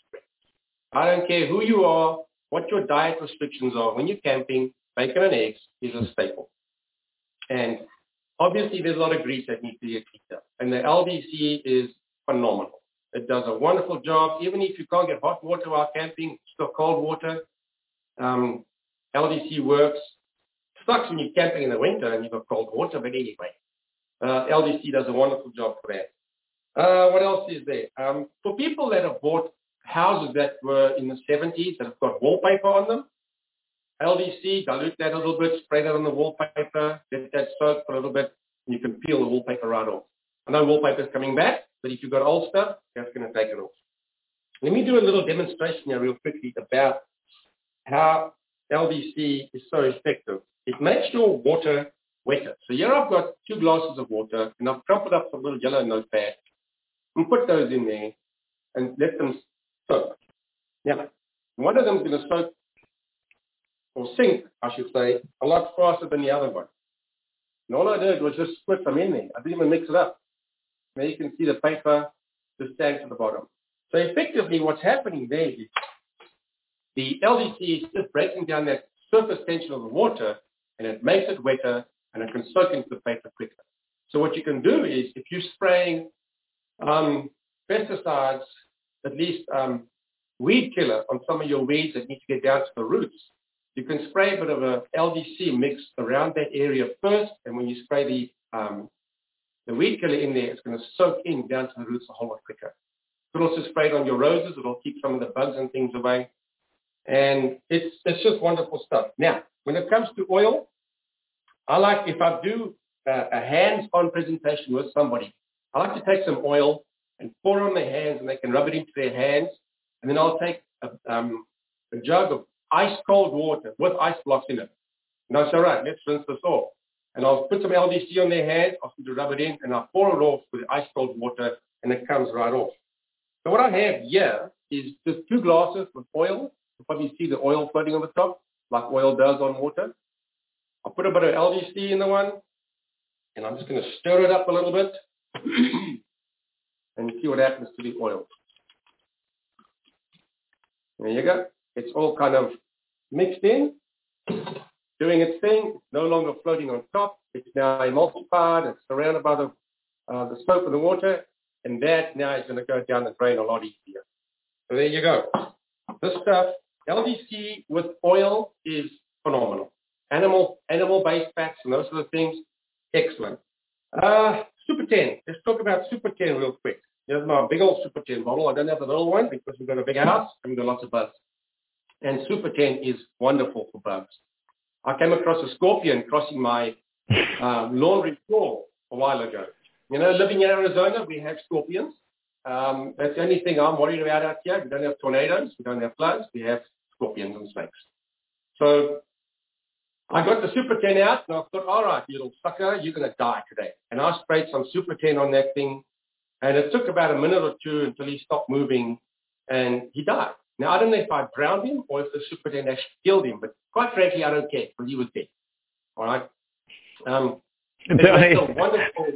I don't care who you are, what your diet restrictions are. When you're camping, bacon and eggs is a staple. And obviously there's a lot of grease that needs to be cleaned up. And the LDC is phenomenal. It does a wonderful job. Even if you can't get hot water while camping, still cold water, um, LDC works. Sucks when you're camping in the winter and you've got cold water, but anyway, uh, LDC does a wonderful job for that. Uh, what else is there? Um, for people that have bought houses that were in the 70s that have got wallpaper on them, LDC, dilute that a little bit, spray that on the wallpaper, get that soak for a little bit, and you can peel the wallpaper right off. I know wallpaper is coming back, but if you've got old stuff, that's going to take it off. Let me do a little demonstration here real quickly about how LDC is so effective. It makes your water wetter. So here I've got two glasses of water, and I've crumpled up some little yellow notepad and put those in there and let them soak. Now, one of them is going to soak or sink, I should say, a lot faster than the other one. And all I did was just split them in there. I didn't even mix it up. Now you can see the paper just sank to the bottom. So effectively what's happening there is the LDC is just breaking down that surface tension of the water and it makes it wetter and it can soak into the paper quicker. So what you can do is if you're spraying um, pesticides, at least um, weed killer on some of your weeds that need to get down to the roots, you can spray a bit of a LDC mix around that area first, and when you spray the um, the weed killer in there, it's going to soak in down to the roots a whole lot quicker. You can also spray it on your roses. It'll keep some of the bugs and things away. And it's, it's just wonderful stuff. Now, when it comes to oil, I like, if I do a, a hands-on presentation with somebody, I like to take some oil and pour it on their hands and they can rub it into their hands. And then I'll take a, um, a jug of ice cold water with ice blocks in it. And I say, right, let's rinse this off. And I'll put some LDC on their hand, ask them to rub it in, and I'll pour it off with ice cold water, and it comes right off. So what I have here is just two glasses with oil. You probably see the oil floating on the top, like oil does on water. I'll put a bit of LDC in the one, and I'm just going to stir it up a little bit and see what happens to the oil. There you go. It's all kind of mixed in, doing its thing, no longer floating on top. It's now emulsified, it's surrounded by the, uh, the soap and the water, and that now is going to go down the drain a lot easier. So there you go. This stuff, LDC with oil is phenomenal. Animal, animal-based fats and those sort of things, excellent. Uh, Super 10. Let's talk about Super 10 real quick. Here's my big old Super 10 bottle. I don't have the little one because we've got a big house and we've got lots of bugs. And Super 10 is wonderful for bugs. I came across a scorpion crossing my uh, laundry floor a while ago. You know, living in Arizona, we have scorpions. Um, that's the only thing I'm worried about out here. We don't have tornadoes. We don't have floods. We have scorpions and snakes. So I got the Super 10 out and I thought, all right, you little sucker, you're going to die today. And I sprayed some Super 10 on that thing. And it took about a minute or two until he stopped moving and he died. Now, I don't know if I drowned him or if the Super 10 actually killed him, but quite frankly, I don't care because he was dead. All right. Um, wonderful,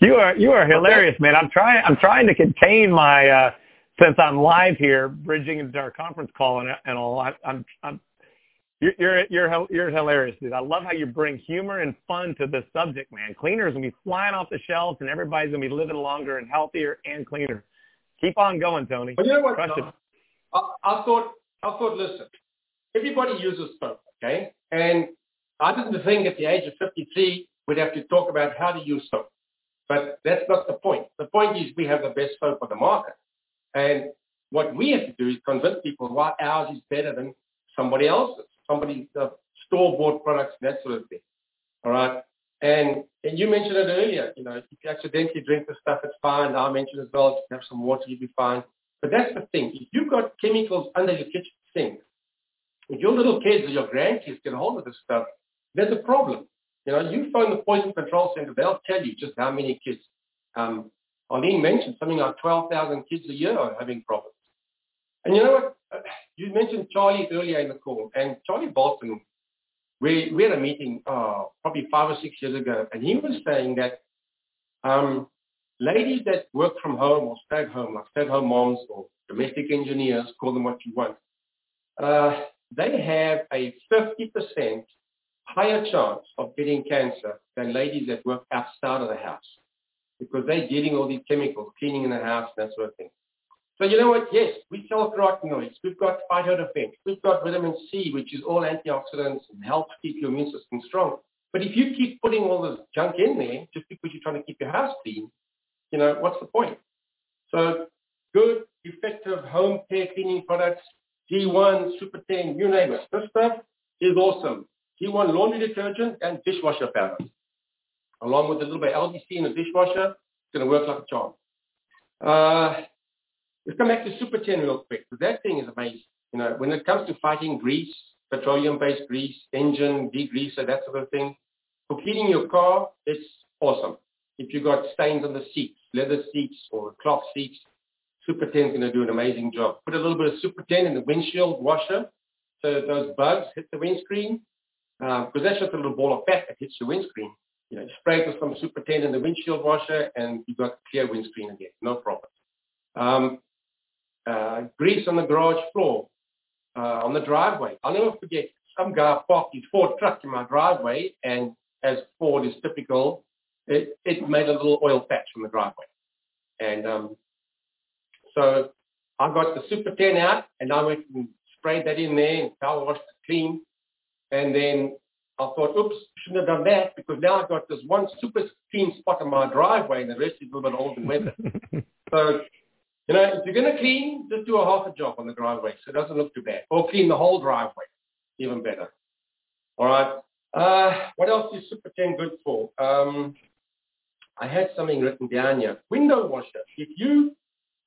you are you are hilarious, man. I'm trying I'm trying to contain my uh since I'm live here, bridging into our conference call and, and all. I, I'm I'm you're you're you're you're hilarious, dude. I love how you bring humor and fun to this subject, man. Cleaners gonna be flying off the shelves, and everybody's gonna be living longer and healthier and cleaner. Keep on going, Tony. But you know what? It. I, I thought I thought listen, everybody uses soap, okay? And I didn't think at the age of 53 we'd have to talk about how to use soap. But that's not the point. The point is we have the best soap on the market. And what we have to do is convince people why ours is better than somebody else's, somebody's uh, store-bought products, that sort of thing. All right. And and you mentioned it earlier, you know, if you accidentally drink the stuff, it's fine. I mentioned as well, if you have some water, you'll be fine. But that's the thing. If you've got chemicals under your kitchen sink, if your little kids or your grandkids get hold of this stuff, there's a problem. You know, you phone the Poison Control Center, they'll tell you just how many kids. Um, Arlene mentioned something like 12,000 kids a year are having problems. And you know what? You mentioned Charlie earlier in the call, and Charlie Bolton, we, we had a meeting uh, probably five or six years ago, and he was saying that um, ladies that work from home or stay at home, like stay at home moms or domestic engineers, call them what you want, uh, they have a 50% higher chance of getting cancer than ladies that work outside of the house because they're getting all these chemicals, cleaning in the house, and that sort of thing. So you know what? Yes, we sell carotenoids. We've got phytodefense. We've got vitamin C, which is all antioxidants and helps keep your immune system strong. But if you keep putting all this junk in there just because you're trying to keep your house clean, you know, what's the point? So good, effective home care cleaning products, G1, Super 10, you name it. This stuff is awesome. G1 laundry detergent and dishwasher powder. Along with a little bit of LDC in the dishwasher, it's going to work like a charm. Uh, let's come back to Super 10 real quick, because that thing is amazing. You know, when it comes to fighting grease, petroleum-based grease, engine, degreaser, that sort of thing, for cleaning your car, it's awesome. If you've got stains on the seats, leather seats or cloth seats, Super 10 is going to do an amazing job. Put a little bit of Super 10 in the windshield washer so those bugs hit the windscreen because um, that's just a little ball of fat that hits your windscreen. You know, you spray it with some Super 10 in the windshield washer and you've got clear windscreen again, no problem. Um, uh, grease on the garage floor, uh, on the driveway. I'll never forget, some guy parked his Ford truck in my driveway and as Ford is typical, it, it made a little oil patch from the driveway. And um, so I got the Super 10 out and I went and sprayed that in there and power washed it clean. And then I thought, oops, shouldn't have done that because now I've got this one super clean spot in my driveway and the rest is a little bit old and weathered. so, you know, if you're going to clean, just do a half a job on the driveway so it doesn't look too bad. Or clean the whole driveway, even better. All right. Uh, what else is Super 10 good for? Um, I had something written down here. Window washer. If you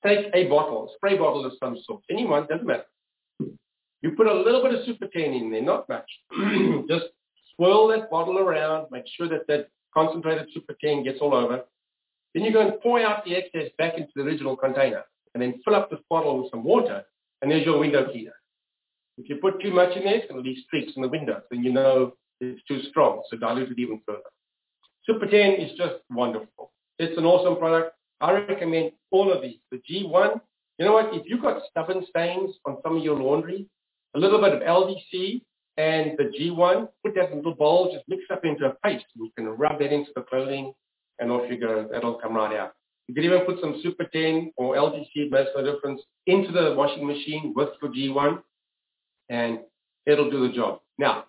take a bottle, a spray bottle of some sort, anyone, doesn't matter. You put a little bit of Super 10 in there, not much. Just swirl that bottle around, make sure that that concentrated Super 10 gets all over. Then you go and pour out the excess back into the original container and then fill up this bottle with some water and there's your window cleaner. If you put too much in there, it's going to leave streaks in the window. Then you know it's too strong, so dilute it even further. Super 10 is just wonderful. It's an awesome product. I recommend all of these. The G1, you know what? If you've got stubborn stains on some of your laundry, a little bit of LDC and the G1, put that little bowl, just mix up into a paste. You can rub that into the clothing and off you go. That'll come right out. You can even put some Super 10 or LDC, makes no difference, into the washing machine with your G1 and it'll do the job. Now,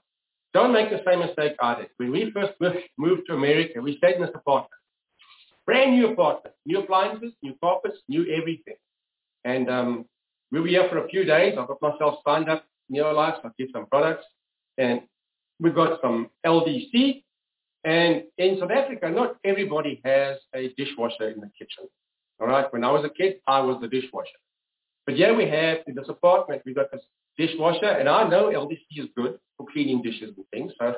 don't make the same mistake I did. When we first moved to America, we stayed in this apartment. Brand new apartment, new appliances, new carpets, new everything. And um, we were here for a few days. I got myself signed up Neolife, I did some products. And we've got some LDC. And in South Africa, not everybody has a dishwasher in the kitchen. All right. When I was a kid, I was the dishwasher. But yeah, we have in this apartment, we got this dishwasher, and I know LDC is good for cleaning dishes and things. So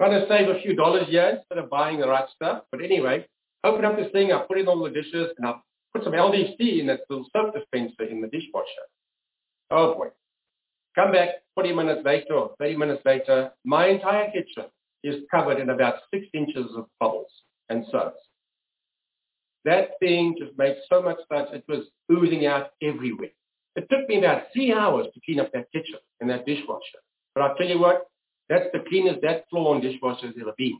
trying to save a few dollars here instead of buying the right stuff. But anyway, open up this thing, I put it on the dishes, and I put some LDC in that little soap dispenser in the dishwasher. Oh boy. Come back 40 minutes later or 30 minutes later, my entire kitchen is covered in about six inches of bubbles and suds. That thing just made so much suds, it was oozing out everywhere. It took me about three hours to clean up that kitchen and that dishwasher. But I'll tell you what, that's the cleanest that floor and dishwasher has ever been.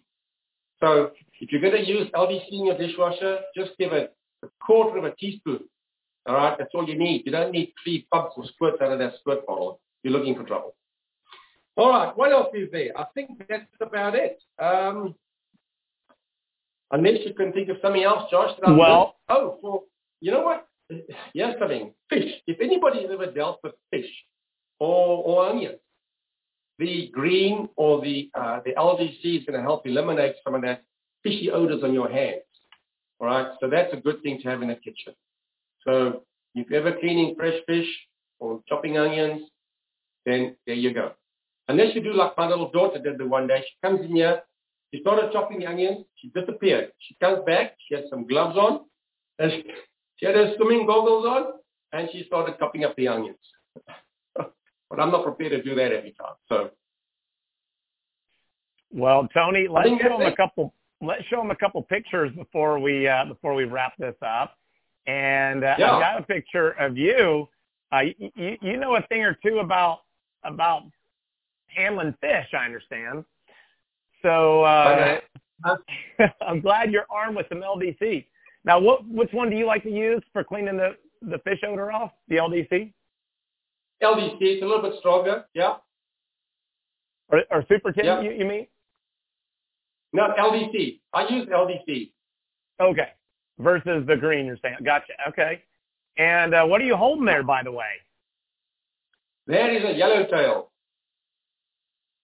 So if you're going to use LDC in your dishwasher, just give it a quarter of a teaspoon. All right, that's all you need. You don't need three pumps or squirts out of that squirt bottle. You're looking for trouble. All right, what else is there? I think that's about it. Um, unless you can think of something else, Josh. well, oh, well, you know what? Yes, something. Fish. If anybody's ever dealt with fish or, or onions, the green or the uh, the LDC is going to help eliminate some of that fishy odors on your hands. All right, so that's a good thing to have in the kitchen. So if you're ever cleaning fresh fish or chopping onions, then there you go. Unless you do like my little daughter did the one day. She comes in here, she started chopping the onions, she disappeared. She comes back, she had some gloves on, and she, she had her swimming goggles on, and she started chopping up the onions. but I'm not prepared to do that every time. So well, Tony, let's show them a couple. Let's show them a couple pictures before we uh, before we wrap this up. And uh, yeah. I've got a picture of you. Uh, you. You know a thing or two about about handling fish, I understand. So uh, I'm glad you're armed with some LDC. Now, what which one do you like to use for cleaning the the fish odor off? The LDC. LDC, it's a little bit stronger, yeah. Or, or Super 10, yeah. you, you mean? No, LDC. I use LDC. Okay. Versus the green, you're saying. Gotcha. Okay. And uh, what are you holding there, by the way? That is a yellowtail.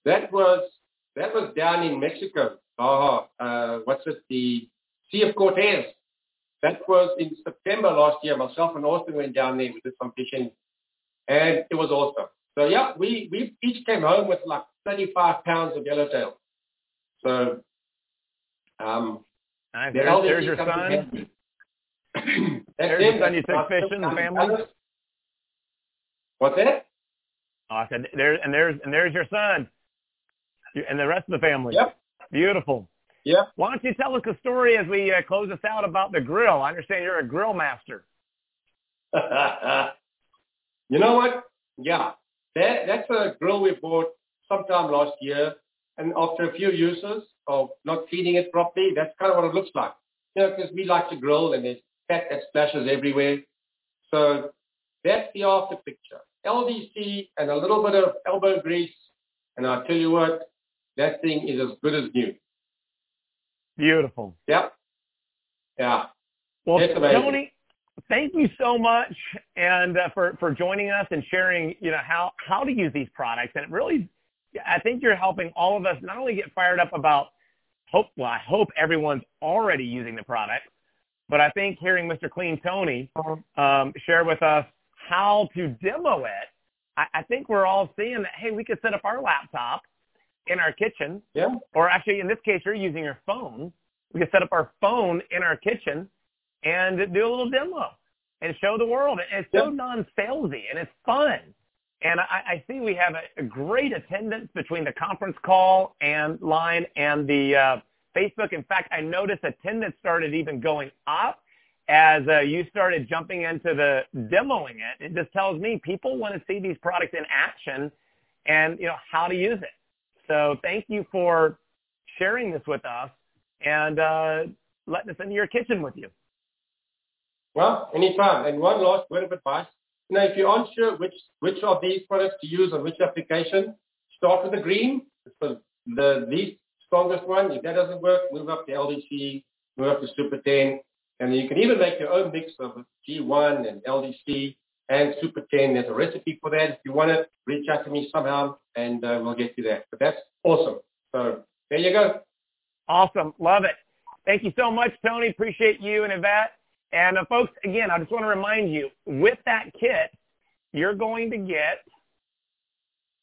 That was that was down in Mexico. Oh, uh, what's it? The Sea of Cortez. That was in September last year. Myself and Austin went down there. We did some fishing, and it was awesome. So yeah, we we each came home with like 35 pounds of yellowtail. So um, nice. there's, there's your son. there's your son you took fishing, the family. What's that? Oh, I said there, and there's and there's your son, and the rest of the family. Yep. Beautiful. Yeah. Why don't you tell us a story as we uh, close us out about the grill? I understand you're a grill master. you know what? Yeah, that that's a grill we bought sometime last year, and after a few uses of not cleaning it properly, that's kind of what it looks like. You know, because we like to grill and there's fat that splashes everywhere. So that's the after picture. LDC and a little bit of elbow grease, and I'll tell you what, that thing is as good as new. Beautiful. Yep. Yeah. Well, Tony, thank you so much, and uh, for for joining us and sharing, you know, how how to use these products. And it really, I think you're helping all of us not only get fired up about hope. Well, I hope everyone's already using the product, but I think hearing Mr. Clean Tony um, share with us how to demo it, I, I think we're all seeing that. Hey, we could set up our laptop in our kitchen. Yeah. Or actually, in this case, you're using your phone. We could set up our phone in our kitchen and do a little demo and show the world. And it's so non-salesy and it's fun. And I, I see we have a, a great attendance between the conference call and line and the uh, Facebook. In fact, I noticed attendance started even going up as uh, you started jumping into the demoing it. It just tells me people want to see these products in action and you know how to use it. So thank you for sharing this with us and uh, letting us into your kitchen with you. Well, anytime. And one last word of advice. Know, if you're unsure which, which of these products to use on which application, start with the green. It's the, the least strongest one. If that doesn't work, move up to LDC, move up to Super 10. And you can even make your own mix of G1 and LDC and Super 10. There's a recipe for that. If you want it, reach out to me somehow and uh, we'll get you that. But that's awesome. So there you go. Awesome. Love it. Thank you so much, Tony. Appreciate you and Yvette. And uh, folks, again, I just want to remind you, with that kit, you're going to get,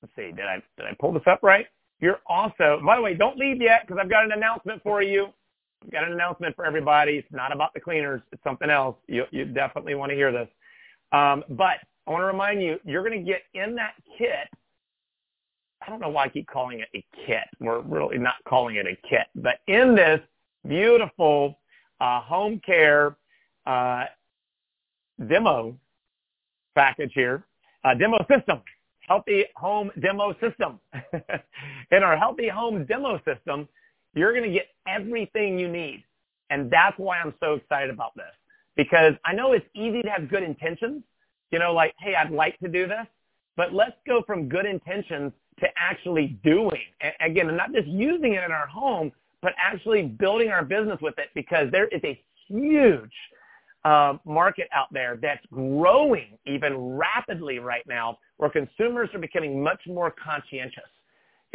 let's see, did I, did I pull this up right? You're also, by the way, don't leave yet because I've got an announcement for you. I've got an announcement for everybody. It's not about the cleaners. It's something else. You, you definitely want to hear this. Um, but I want to remind you, you're going to get in that kit. I don't know why I keep calling it a kit. We're really not calling it a kit. But in this beautiful uh, home care uh, demo package here, uh, demo system, healthy home demo system. in our healthy home demo system, you're going to get everything you need. And that's why I'm so excited about this because I know it's easy to have good intentions, you know, like, hey, I'd like to do this, but let's go from good intentions to actually doing. And again, not just using it in our home, but actually building our business with it because there is a huge uh, market out there that's growing even rapidly right now where consumers are becoming much more conscientious.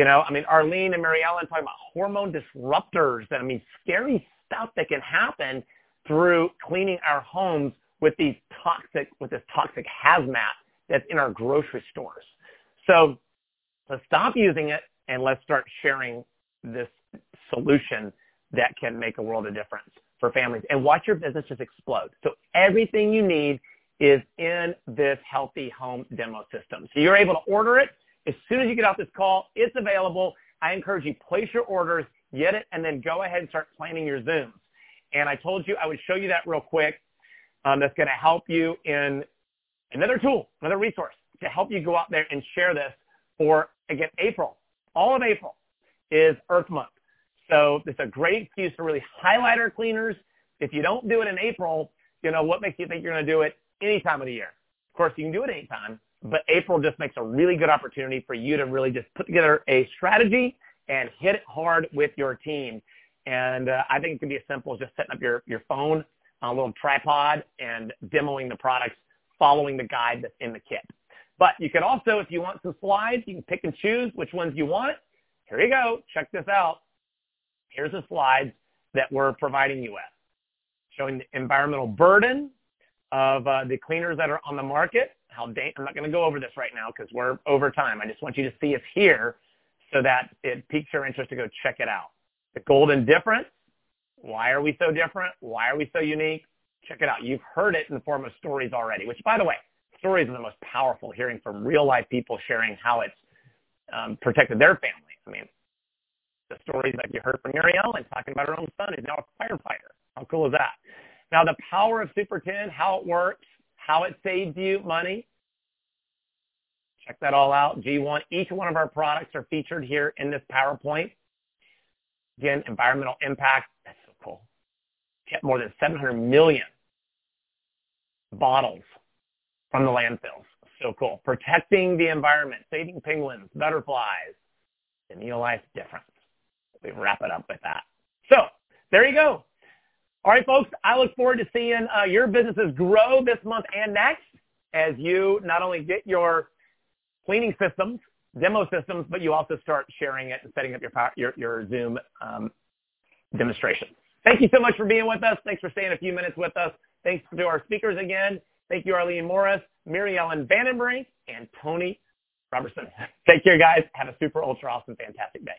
You know, I mean, Arlene and Mary Ellen talking about hormone disruptors and I mean, scary stuff that can happen through cleaning our homes with these toxic, with this toxic hazmat that's in our grocery stores. So let's stop using it and let's start sharing this solution that can make a world of difference for families and watch your business just explode. So everything you need is in this healthy home demo system. So you're able to order it as soon as you get off this call. It's available. I encourage you place your orders, get it, and then go ahead and start planning your Zooms. And I told you I would show you that real quick. Um, that's going to help you in another tool, another resource to help you go out there and share this for, again, April. All of April is Earth Month. So it's a great excuse to really highlight our cleaners. If you don't do it in April, you know, what makes you think you're going to do it any time of the year? Of course, you can do it anytime, but April just makes a really good opportunity for you to really just put together a strategy and hit it hard with your team. And uh, I think it can be as simple as just setting up your, your phone on a little tripod and demoing the products, following the guide that's in the kit. But you can also, if you want some slides, you can pick and choose which ones you want. Here you go. Check this out. Here's the slides that we're providing you with, showing the environmental burden of uh, the cleaners that are on the market. How da- I'm not going to go over this right now because we're over time. I just want you to see us here so that it piques your interest to go check it out. The golden difference. Why are we so different? Why are we so unique? Check it out. You've heard it in the form of stories already, which by the way, stories are the most powerful, hearing from real life people sharing how it's um, protected their family. I mean, the stories that you heard from Mary Ellen talking about her own son who's now a firefighter. How cool is that? Now, the power of Super 10, how it works, how it saves you money. Check that all out. G1, each one of our products are featured here in this PowerPoint. Again, environmental impact. That's so cool. Get more than 700 million bottles from the landfills. So cool. Protecting the environment, saving penguins, butterflies, the Neolife difference. We wrap it up with that. So there you go. All right, folks, I look forward to seeing uh, your businesses grow this month and next as you not only get your cleaning systems, demo systems, but you also start sharing it and setting up your, your, your Zoom um, demonstration. Thank you so much for being with us. Thanks for staying a few minutes with us. Thanks to our speakers again. Thank you, Arlene Morris, Mary Ellen Vandenbrink, and Tony Robertson. Take care, guys. Have a super ultra awesome, fantastic day.